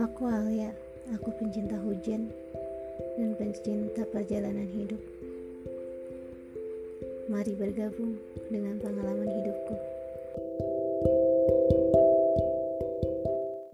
Aku Alia, aku pencinta hujan dan pencinta perjalanan hidup. Mari bergabung dengan pengalaman.